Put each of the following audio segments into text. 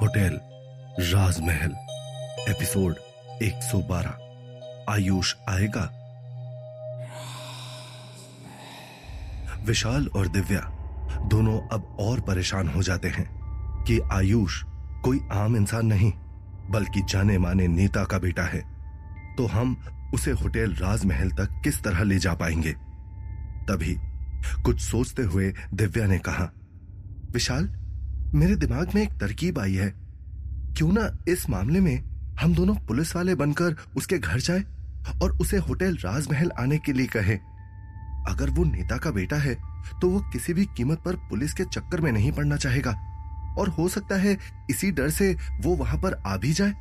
Hotel, राजमहल, episode 112 Ayush आएगा? विशाल और दिव्या दोनों अब और परेशान हो जाते हैं कि आयुष कोई आम इंसान नहीं, बल्कि जाने माने नेता का बेटा है। तो हम उसे होटल राजमहल तक किस तरह ले जा पाएँगे? तभी कुछ सोचते हुए दिव्या ने कहा, विशाल मेरे दिमाग में एक तरकीब आई है। क्यों ना इस मामले में हम दोनों पुलिस वाले बनकर उसके घर जाए और उसे होटल राजमहल आने के लिए कहे। अगर वो नेता का बेटा है तो वो किसी भी कीमत पर पुलिस के चक्कर में नहीं पड़ना चाहेगा। और हो सकता है इसी डर से वो वहाँ पर आ भी जाए।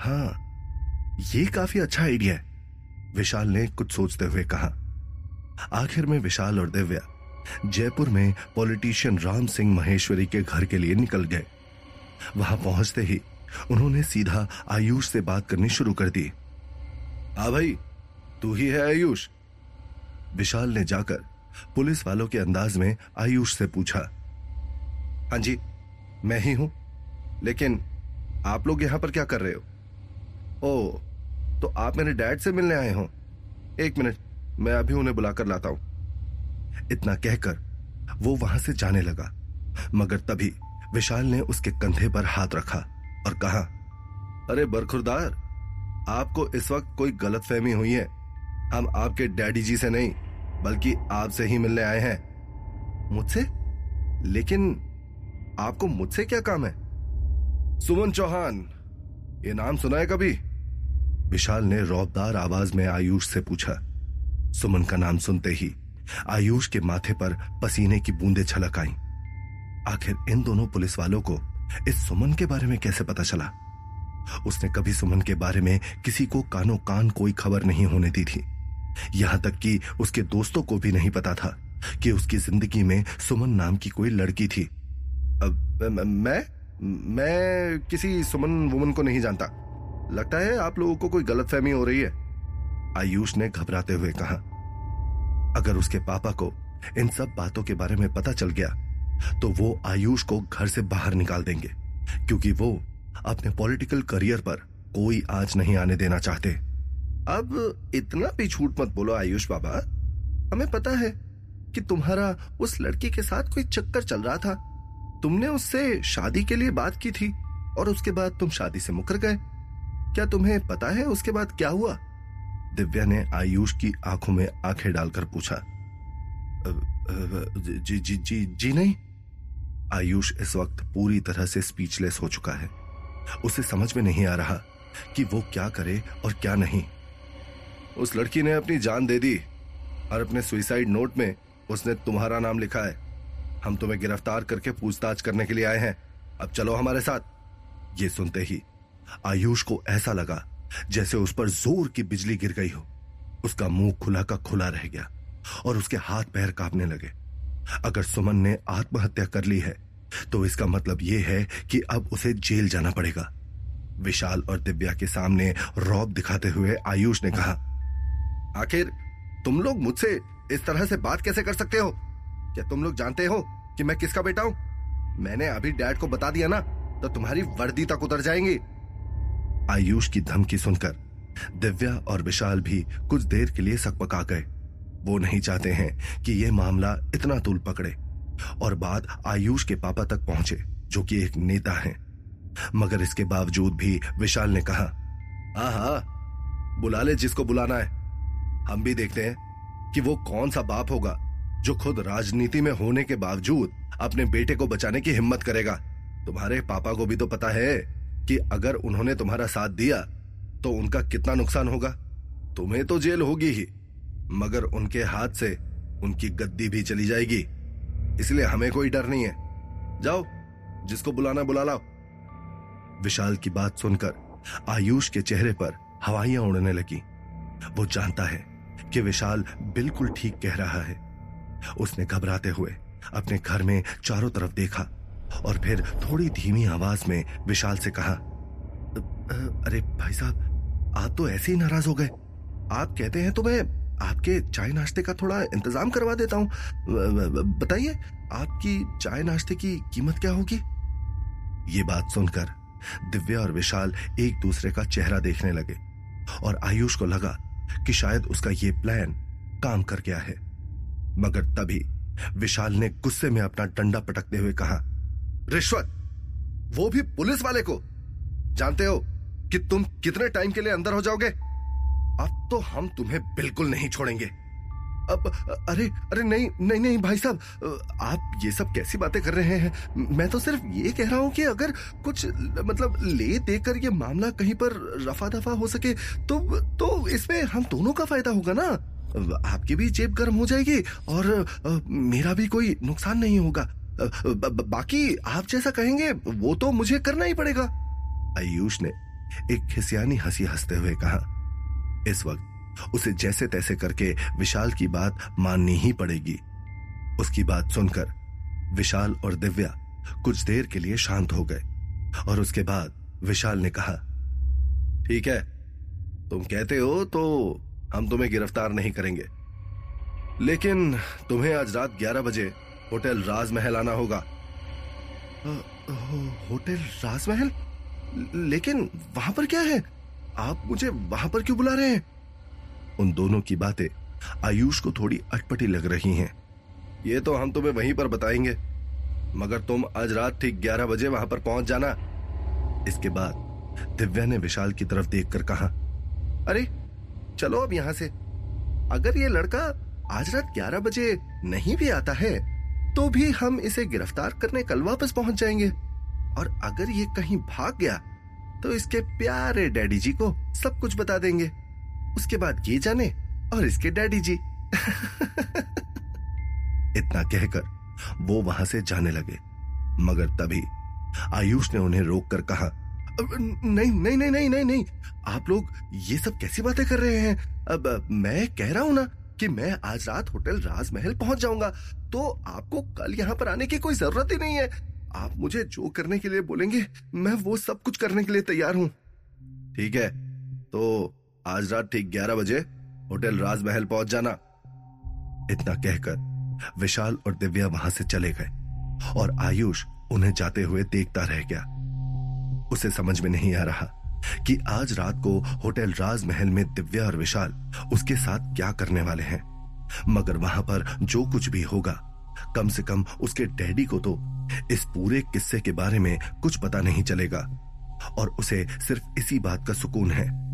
हाँ ये काफ़ी अच्छा आइडिया है, विशाल ने कुछ सोचते हुए कहा। आखिर में विशाल और दिव्या जयपुर में पॉलिटिशियन राम सिंह महेश्वरी के घर के लिए निकल गए। वहाँ पहुँचते ही उन्होंने सीधा आयुष से बात करनी शुरू कर दी। आ भाई, तू ही है आयुष? विशाल ने जाकर पुलिस वालों के अंदाज में आयुष से पूछा। हाँ जी, मैं ही हूँ, लेकिन आप लोग यहाँ पर क्या कर रहे हो? ओ तो आप मेरे डैड से मिलने आए हो। एक मिनट, मैं अभी उन्हें बुलाकर लाता हूँ। इतना कहकर वो वहाँ से जाने लगा। मगर तभी विशाल ने उसके कंधे पर हाथ रखा और कहा, अरे बरखुरदार, आपको इस वक्त कोई गलत फहमी हुई है। हम आपके डैडी जी से नहीं, बल्कि आपसे ही मिलने आए हैं। मुझसे? लेकिन आपको मुझसे क्या काम है? सुमन चौहान, ये नाम सुना है कभी? विशाल ने रौबदार आवाज़ में आयुष से पूछा। सुमन का नाम सुनते ही आयुष के माथे पर पसीने की बूंदें छलक आईं। आखिर इन दोनों पुलिस वालों को इस सुमन के बारे में कैसे पता चला? उसने कभी सुमन के बारे में किसी को कानो कान कोई खबर नहीं होने दी थी। यहाँ तक कि उसके दोस्तों को भी नहीं पता था कि उसकी ज़िंदगी में सुमन नाम की कोई लड़की थी। अब मैं मैं किसी सुमन वुमन को नहीं जानता। लगता है आप लोगों को कोई गलतफहमी हो रही है। आयुष ने घबराते हुए कहा अगर उसके पापा को इन सब बातों के बारे में पता चल गया तो वो आयुष को घर से बाहर निकाल देंगे, क्योंकि वो अपने पॉलिटिकल करियर पर कोई आज नहीं आने देना चाहते। अब इतना भी झूठ मत बोलो आयुष बाबा। हमें पता है कि तुम्हारा उस लड़की के साथ कोई चक्कर चल रहा था। तुमने उससे शादी के लिए बात की थी, और उसके बाद तुम शादी से मुकर गए। क्या तुम्हें पता है उसके बाद क्या हुआ? दिव्या ने आयुष की आँखों में आँखें डालकर पूछा जी जी जी जी नहीं? आयुष इस वक्त पूरी तरह से स्पीचलेस हो चुका है। उसे समझ में नहीं आ रहा कि वो क्या करे और क्या नहीं। उस लड़की ने अपनी जान दे दी और अपने सुइसाइड नोट में उसने तुम्हारा नाम लिखा है। हम तुम्हें गिरफ़्तार करके पूछताछ करने के लिए आए हैं। अब चलो हमारे साथ। ये सुनते ही आयुष को ऐसा लगा जैसे उस पर ज़ोर की बिजली गिर गई हो। उसका मुँह खुला का खुला रह गया और उसके हाथ पैर कांपने लगे। अगर सुमन ने आत्महत्या कर ली है तो इसका मतलब यह है कि अब उसे जेल जाना पड़ेगा। विशाल और दिव्या के सामने रौब दिखाते हुए आयुष ने कहा, आखिर तुम लोग मुझसे इस तरह से बात कैसे कर सकते हो? क्या तुम लोग जानते हो कि मैं किसका बेटा हूँ? मैंने अभी डैड को बता दिया ना तो तुम्हारी वर्दी तक उतर जाएँगी। आयुष की धमकी सुनकर दिव्या और विशाल भी कुछ देर के लिए सकपका गए। वो नहीं चाहते हैं कि यह मामला इतना तूल पकड़े और बात आयुष के पापा तक पहुँचे, जो कि एक नेता हैं। मगर इसके बावजूद भी विशाल ने कहा, हा हा, बुला ले जिसको बुलाना है। हम भी देखते हैं कि वो कौन सा बाप होगा जो खुद राजनीति में होने के बावजूद अपने बेटे को बचाने की हिम्मत करेगा। तुम्हारे पापा को भी तो पता है। कि अगर उन्होंने तुम्हारा साथ दिया तो उनका कितना नुकसान होगा? तुम्हें तो जेल होगी ही, मगर उनके हाथ से उनकी गद्दी भी चली जाएगी। इसलिए हमें कोई डर नहीं है। जाओ, जिसको बुलाना बुला लाओ। विशाल की बात सुनकर आयुष के चेहरे पर हवाइयाँ उड़ने लगी। वो जानता है कि विशाल बिल्कुल ठीक कह रहा है। उसने घबराते हुए अपने घर में चारों तरफ़ देखा। और फिर थोड़ी धीमी आवाज़ में विशाल से कहा, अरे भाई साहब, आप तो ऐसे ही नाराज़ हो गए। आप कहते हैं तो मैं आपके चाय नाश्ते का थोड़ा इंतज़ाम करवा देता हूँ। बताइए, आपकी चाय नाश्ते की कीमत क्या होगी? ये बात सुनकर दिव्या और विशाल एक दूसरे का चेहरा देखने लगे और आयुष को लगा कि शायद उसका ये प्लान काम कर गया है। मगर तभी विशाल ने गुस्से में अपना डंडा पटकते हुए कहा रिश्वत, वो भी पुलिस वाले को। जानते हो कि तुम कितने टाइम के लिए अंदर हो जाओगे? अब तो हम तुम्हें बिल्कुल नहीं छोड़ेंगे। अब, अरे अरे नहीं नहीं नहीं, भाई साहब, आप ये सब कैसी बातें कर रहे हैं? मैं तो सिर्फ़ ये कह रहा हूँ कि अगर कुछ मतलब ले देकर ये मामला कहीं पर रफा दफ़ा हो सके तो तो इसमें हम दोनों का फ़ायदा होगा ना? आपकी भी जेब गर्म हो जाएगी और मेरा भी कोई नुकसान नहीं होगा। बाकी आप जैसा कहेंगे, वो तो मुझे करना ही पड़ेगा। आयुष ने एक खिसियानी हँसी हँसते हुए कहा, इस वक्त उसे जैसे तैसे करके विशाल की बात माननी ही पड़ेगी। उसकी बात सुनकर विशाल और दिव्या कुछ देर के लिए शांत हो गए और उसके बाद विशाल ने कहा, ठीक है, तुम कहते हो तो हम तुम्हें गिरफ़्तार नहीं करेंगे। लेकिन तुम्हें आज रात 11 बजे होटल राजमहल आना होगा। होटल राजमहल? लेकिन वहाँ पर क्या है? आप मुझे वहाँ पर क्यों बुला रहे हैं? उन दोनों की बातें आयुष को थोड़ी अटपटी लग रही हैं। ये तो हम तुम्हें वहीं पर बताएँगे। मगर तुम आज रात ठीक ग्यारह बजे वहाँ पर पहुँच जाना। इसके बाद दिव्या ने विशाल की तरफ़ देखकर कहा, अरे, चलो अब यहाँ से। अगर ये लड़का आज रात ग्यारह बजे नहीं भी आता है तो भी हम इसे गिरफ़्तार करने कल वापस पहुँच जाएँगे। और अगर ये कहीं भाग गया तो इसके प्यारे डैडी जी को सब कुछ बता देंगे। उसके बाद ये जाने और इसके डैडी जी। इतना कहकर वो वहाँ से जाने लगे। मगर तभी आयुष ने उन्हें रोककर कहा नहीं नहीं नहीं नहीं नहीं नहीं, आप लोग ये सब कैसी बातें कर रहे हैं? अब, मैं कह रहा हूँ ना कि मैं आज रात होटल राजमहल पहुँच जाऊँगा। तो आपको कल यहाँ पर आने की कोई ज़रूरत ही नहीं है। आप मुझे जो करने के लिए बोलेंगे, मैं वो सब कुछ करने के लिए तैयार हूँ। ठीक है तो आज रात ठीक ग्यारह बजे होटल राजमहल पहुँच जाना। इतना कहकर विशाल और दिव्या वहाँ से चले गए और आयुष उन्हें जाते हुए देखता रह गया। उसे समझ में नहीं आ रहा कि आज रात को होटल राजमहल में दिव्या और विशाल उसके साथ क्या करने वाले हैं। मगर वहाँ पर जो कुछ भी होगा, कम से कम उसके डैडी को तो इस पूरे किस्से के बारे में कुछ पता नहीं चलेगा। और उसे सिर्फ़ इसी बात का सुकून है।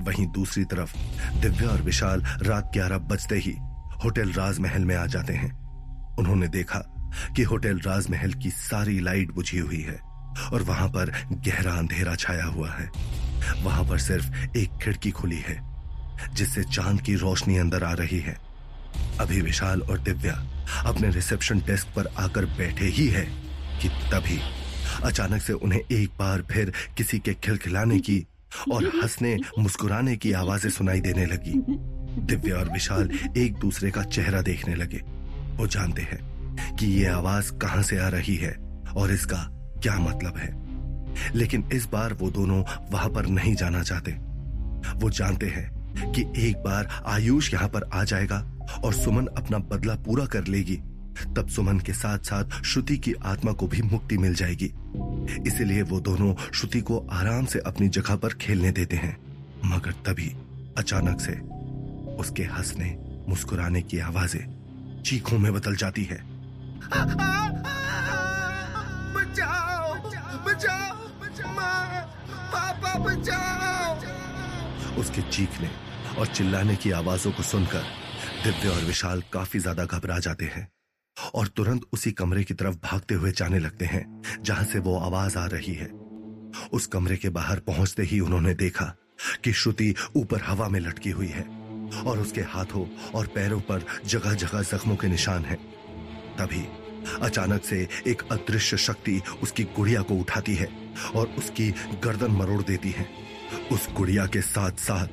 वहीं दूसरी तरफ़, दिव्या और विशाल रात ग्यारह बजते ही होटल राजमहल में आ जाते हैं। उन्होंने देखा कि होटल राजमहल की सारी लाइट बुझी हुई है। और वहाँ पर गहरा अंधेरा छाया हुआ है। वहाँ पर सिर्फ़ एक खिड़की खुली है, जिससे चाँद की रोशनी अंदर आ रही है। अभी विशाल और दिव्या अपने रिसेप्शन डेस्क पर आकर बैठे ही है कि तभी अचानक से उन्हें एक बार फिर किसी के खिलखिलाने की और हंसने, मुस्कुराने की आवाज़ें सुनाई देने लगी। दिव्या और विशाल एक दूसरे का चेहरा देखने लगे। वो जानते हैं कि ये आवाज़ कहाँ से आ रही है और इसका क्या मतलब है? लेकिन इस बार वो दोनों वहाँ पर नहीं जाना चाहते। वो जानते हैं कि एक बार आयुष यहाँ पर आ जाएगा और सुमन अपना बदला पूरा कर लेगी। तब सुमन के साथ साथ श्रुति की आत्मा को भी मुक्ति मिल जाएगी। इसीलिए वो दोनों श्रुति को आराम से अपनी जगह पर खेलने देते हैं। मगर तभी अचानक से उसके हंसने, मुस्कुराने की आवाज़ें चीखों में बदल जाती है। उसके चीखने और चिल्लाने की आवाजों को सुनकर दिव्य और विशाल काफ़ी ज़्यादा घबरा जाते हैं और तुरंत उसी कमरे की तरफ़ भागते हुए जाने लगते हैं, जहाँ से वो आवाज़ आ रही है उस कमरे के बाहर पहुँचते ही उन्होंने देखा कि श्रुति ऊपर हवा में लटकी हुई है और उसके हाथों और पैरों पर जगह जगह जख्मों के निशान हैं। तभी अचानक से एक अदृश्य शक्ति उसकी गुड़िया को उठाती है और उसकी गर्दन मरोड़ देती है। उस गुड़िया के साथ साथ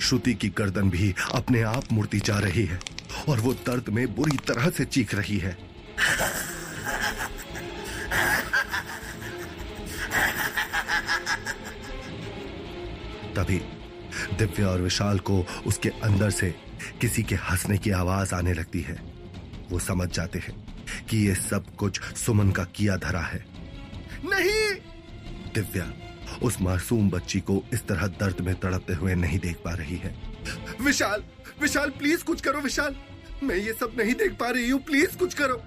श्रुति की गर्दन भी अपने आप मुड़ती जा रही है और वो दर्द में बुरी तरह से चीख रही है। तभी दिव्या और विशाल को उसके अंदर से किसी के हंसने की आवाज़ आने लगती है। वो समझ जाते हैं। कि ये सब कुछ सुमन का किया धरा है। नहीं! दिव्या, उस मासूम बच्ची को इस तरह दर्द में तड़पते हुए नहीं देख पा रही है। विशाल विशाल, प्लीज़ कुछ करो, विशाल। मैं ये सब नहीं देख पा रही हूँ, प्लीज़ कुछ करो।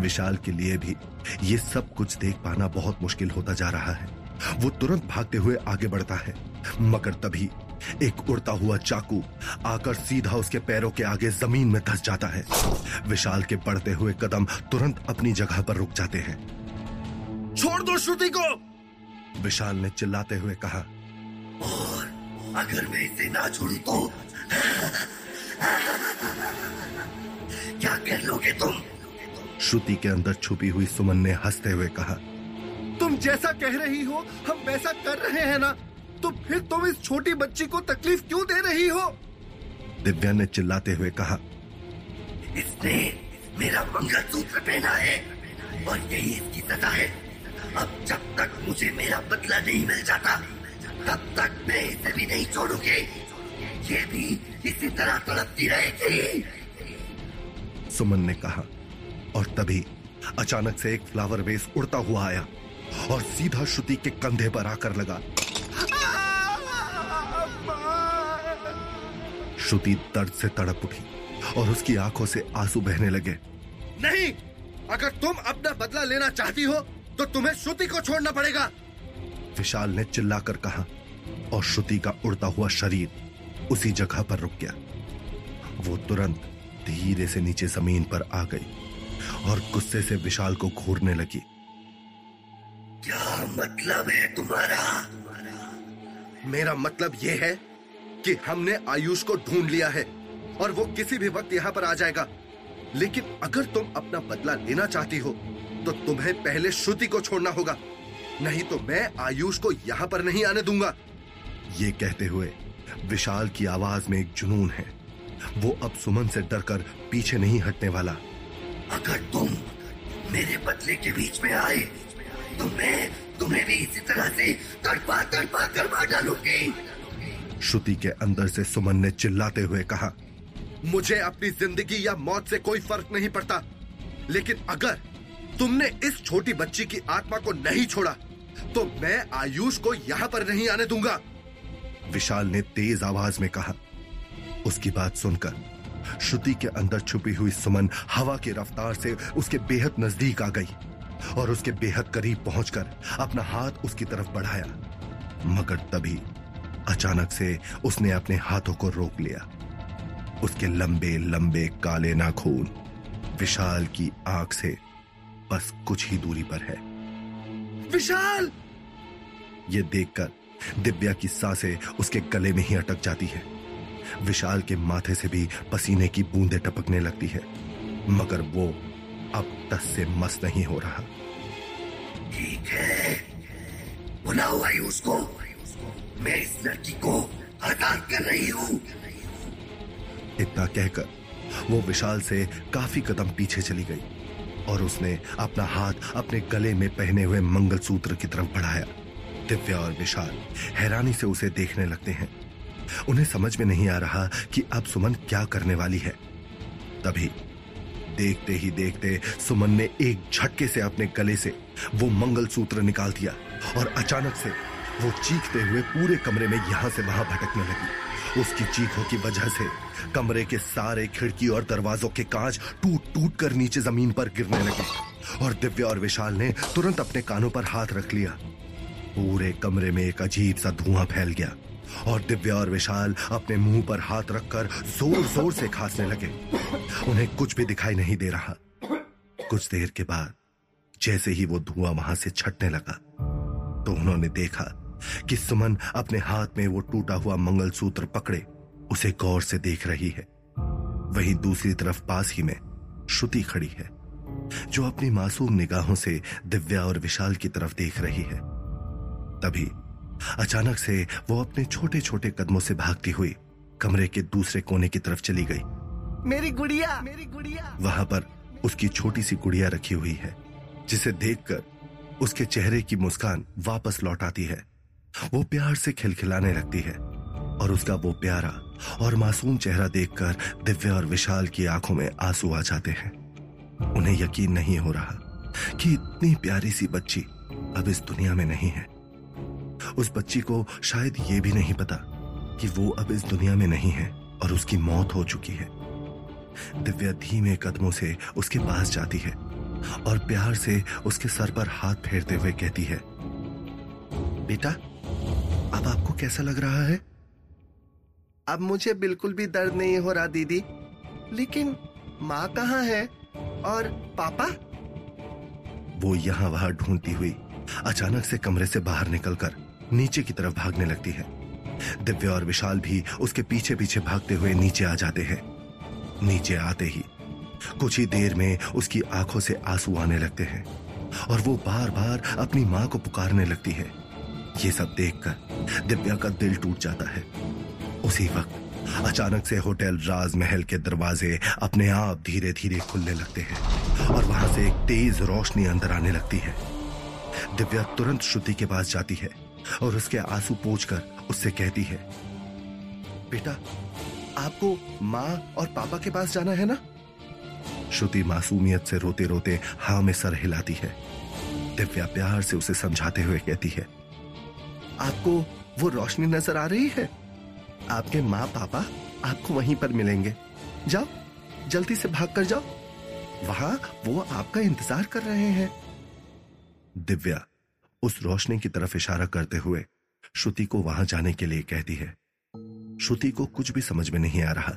विशाल के लिए भी ये सब कुछ देख पाना बहुत मुश्किल होता जा रहा है। वो तुरंत भागते हुए आगे बढ़ता है। मगर तभी एक उड़ता हुआ चाकू आकर सीधा उसके पैरों के आगे ज़मीन में धस जाता है। विशाल के बढ़ते हुए कदम तुरंत अपनी जगह पर रुक जाते हैं। छोड़ दो श्रुति को! विशाल ने चिल्लाते हुए कहा, और अगर मैं इसे ना छोड़ू तो? क्या कर लोगे तुम? श्रुति के अंदर छुपी हुई सुमन ने हँसते हुए कहा, तुम जैसा कह रही हो, हम वैसा कर रहे हैं ना? तो फिर तुम इस छोटी बच्ची को तकलीफ़ क्यों दे रही हो? दिव्या ने चिल्लाते हुए कहा इसने मेरा मंगलसूत्र पहना है और यही इसकी सजा है। अब जब तक मुझे मेरा बदला नहीं मिल जाता तब तक मैं इसे भी नहीं छोड़ूँगी। ये भी इसी तरह तड़पती रहेगी। सुमन ने कहा और तभी अचानक से एक फ्लावर वेस उड़ता हुआ आया और सीधा श्रुति के कंधे पर आकर लगा। श्रुति दर्द से तड़प उठी और उसकी आँखों से आँसू बहने लगे। नहीं! अगर तुम अपना बदला लेना चाहती हो तो तुम्हें श्रुति को छोड़ना पड़ेगा। विशाल ने चिल्लाकर कहा और श्रुति का उड़ता हुआ शरीर उसी जगह पर रुक गया। वो तुरंत धीरे से नीचे ज़मीन पर आ गई और गुस्से से विशाल को घूरने लगी। क्या मतलब है तुम्हारा? मेरा मतलब यह है कि हमने आयुष को ढूंढ लिया है और वो किसी भी वक्त यहाँ पर आ जाएगा। लेकिन अगर तुम अपना बदला लेना चाहती हो तो तुम्हें पहले श्रुति को छोड़ना होगा। नहीं तो मैं आयुष को यहाँ पर नहीं आने दूँगा। ये कहते हुए विशाल की आवाज़ में एक जुनून है। वो अब सुमन से डरकर पीछे नहीं हटने वाला। अगर तुम मेरे बदले के बीच में आए तो मैं तुम्हें भी इसी तरह से तड़पा तड़पा कर डालूँगी। श्रुति के अंदर से सुमन ने चिल्लाते हुए कहा, मुझे अपनी ज़िंदगी या मौत से कोई फ़र्क नहीं पड़ता। लेकिन अगर तुमने इस छोटी बच्ची की आत्मा को नहीं छोड़ा तो मैं आयुष को यहाँ पर नहीं आने दूँगा। विशाल ने तेज आवाज़ में कहा। उसकी बात सुनकर श्रुति के अंदर छुपी हुई सुमन हवा की रफ्तार से उसके बेहद नज़दीक आ गई और उसके बेहद करीब पहुंचकर अपना हाथ उसकी तरफ़ बढ़ाया। मगर तभी अचानक से उसने अपने हाथों को रोक लिया। उसके लंबे लंबे काले नाखून, विशाल की आँख से बस कुछ ही दूरी पर है। विशाल! ये देखकर दिव्या की साँसें उसके गले में ही अटक जाती है। विशाल के माथे से भी पसीने की बूंदें टपकने लगती है। मगर वो अब तस से मस नहीं हो रहा। ठीक है। बुलाओ आयुष को मैं इस लड़की को आज़ाद कर रही हूँ। इतना कहकर वो विशाल से काफ़ी कदम पीछे चली गई और उसने अपना हाथ अपने गले में पहने हुए मंगलसूत्र की तरफ़ बढ़ाया। दिव्या और विशाल हैरानी से उसे देखने लगते हैं। उन्हें समझ में नहीं आ रहा कि अब सुमन क्या करने वाली है। तभी देखते ही देखते सुमन ने एक झटके से अपने गले से वो मंगलसूत्र निकाल दिया और अचानक से वो चीखते हुए पूरे कमरे में यहाँ से वहाँ भटकने लगी। उसकी चीखों की वजह से कमरे के सारे खिड़की और दरवाजों के कांच टूट टूट कर नीचे ज़मीन पर गिरने लगे। और दिव्या और विशाल ने तुरंत अपने कानों पर हाथ रख लिया। पूरे कमरे में एक अजीब सा धुआँ फैल गया। और दिव्या और विशाल अपने मुँह पर हाथ रखकर ज़ोर ज़ोर से खांसने लगे। उन्हें कुछ भी दिखाई नहीं दे रहा। कुछ देर के बाद जैसे ही वो धुआँ वहाँ से छटने लगा तो उन्होंने देखा कि सुमन अपने हाथ में वो टूटा हुआ मंगलसूत्र पकड़े उसे गौर से देख रही है। वहीं दूसरी तरफ़ पास ही में श्रुति खड़ी है जो अपनी मासूम निगाहों से दिव्या और विशाल की तरफ़ देख रही है। तभी अचानक से वो अपने छोटे छोटे कदमों से भागती हुई कमरे के दूसरे कोने की तरफ़ चली गई। मेरी गुड़िया! मेरी गुड़िया! वहाँ पर उसकी छोटी सी गुड़िया रखी हुई है जिसे देखकर उसके चेहरे की मुस्कान वापस लौट आती है। वो प्यार से खिलखिलाने लगती है। और उसका वो प्यारा और मासूम चेहरा देखकर दिव्या और विशाल की आँखों में आँसू आ जाते हैं। उन्हें यकीन नहीं हो रहा कि इतनी प्यारी सी बच्ची अब इस दुनिया में नहीं है। उस बच्ची को शायद ये भी नहीं पता कि वो अब इस दुनिया में नहीं है और उसकी मौत हो चुकी है। दिव्या धीमे कदमों से उसके पास जाती है और प्यार से उसके सर पर हाथ फेरते हुए कहती है, बेटा अब आपको कैसा लग रहा है? अब मुझे बिल्कुल भी दर्द नहीं हो रहा, दीदी। लेकिन माँ कहाँ है? और पापा? वो यहाँ वहाँ ढूंढती हुई अचानक से कमरे से बाहर निकलकर नीचे की तरफ़ भागने लगती है। दिव्या और विशाल भी उसके पीछे पीछे भागते हुए नीचे आ जाते हैं। नीचे आते ही कुछ ही देर में उसकी आँखों से आँसू आने लगते हैं और वो बार बार अपनी माँ को पुकारने लगती है। ये सब देखकर दिव्या का दिल टूट जाता है। उसी वक्त अचानक से होटल राजमहल के दरवाजे अपने आप धीरे धीरे खुलने लगते हैं और वहाँ से एक तेज रोशनी अंदर आने लगती है। दिव्या तुरंत श्रुति के पास जाती है और उसके आँसू पूछकर उससे कहती है, बेटा, आपको माँ और पापा के पास जाना है ना? श्रुति मासूमियत से रोते रोते हाँ में सर हिलाती है। दिव्या प्यार से उसे समझाते हुए कहती है आपको वो रोशनी नज़र आ रही है। आपके माँ पापा आपको वहीं पर मिलेंगे। जाओ, जल्दी से भाग कर जाओ। वहाँ वो आपका इंतज़ार कर रहे हैं। दिव्या उस रोशनी की तरफ़ इशारा करते हुए श्रुति को वहाँ जाने के लिए कहती है। श्रुति को कुछ भी समझ में नहीं आ रहा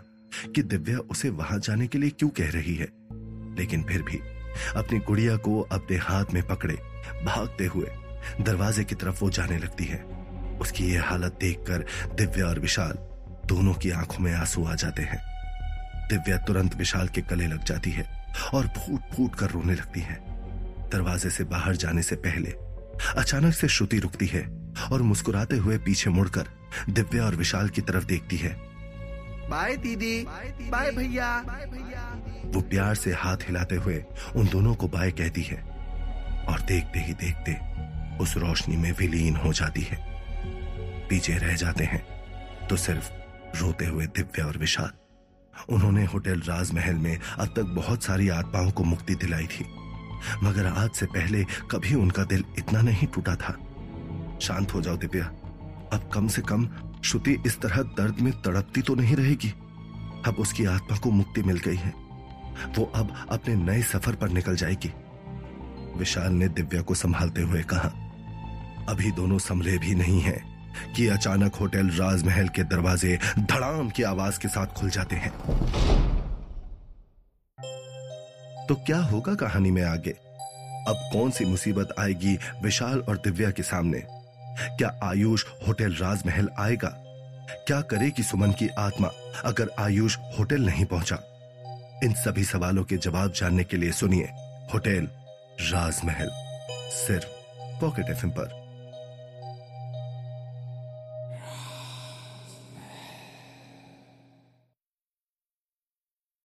कि दिव्या उसे वहाँ जाने के लिए क्यों कह रही है। लेकिन फिर भी अपनी गुड़िया को अपने हाथ में पकड़े भागते हुए दरवाजे की तरफ़ वो जाने लगती है। उसकी ये हालत देखकर दिव्या और विशाल दोनों की आँखों में आँसू आ जाते हैं। दिव्या तुरंत विशाल के गले लग जाती है और फूट फूट कर रोने लगती है। दरवाजे से बाहर जाने से पहले अचानक से श्रुति रुकती है और मुस्कुराते हुए पीछे मुड़कर दिव्या और विशाल की तरफ़ देखती है। बाय दीदी बाय भैया। वो प्यार से हाथ हिलाते हुए उन दोनों को बाय कहती है और देखते ही देखते उस रोशनी में विलीन हो जाती है। पीछे रह जाते हैं। तो सिर्फ़ रोते हुए दिव्या और विशाल। उन्होंने होटल राजमहल में अब तक बहुत सारी आत्माओं को मुक्ति दिलाई थी। मगर आज से पहले कभी उनका दिल इतना नहीं टूटा था। शांत हो जाओ दिव्या। अब कम से कम श्रुति इस तरह दर्द में तड़पती तो नहीं रहेगी। अब उसकी आत्मा को मुक्ति मिल गई है। वो अब अपने नए सफ़र पर निकल जाएगी। विशाल ने दिव्या को संभालते हुए कहा, अभी दोनों समरे भी नहीं हैं। कि अचानक होटल राजमहल के दरवाजे धड़ाम की आवाज़ के साथ खुल जाते हैं। तो क्या होगा कहानी में आगे? अब कौन सी मुसीबत आएगी विशाल और दिव्या के सामने? क्या आयुष होटल राजमहल आएगा? क्या करेगी सुमन की आत्मा अगर आयुष होटल नहीं पहुँचा? इन सभी सवालों के जवाब जानने के लिए सुनिए होटल राजमहल, सिर्फ़ पॉकेट एफ़ पर।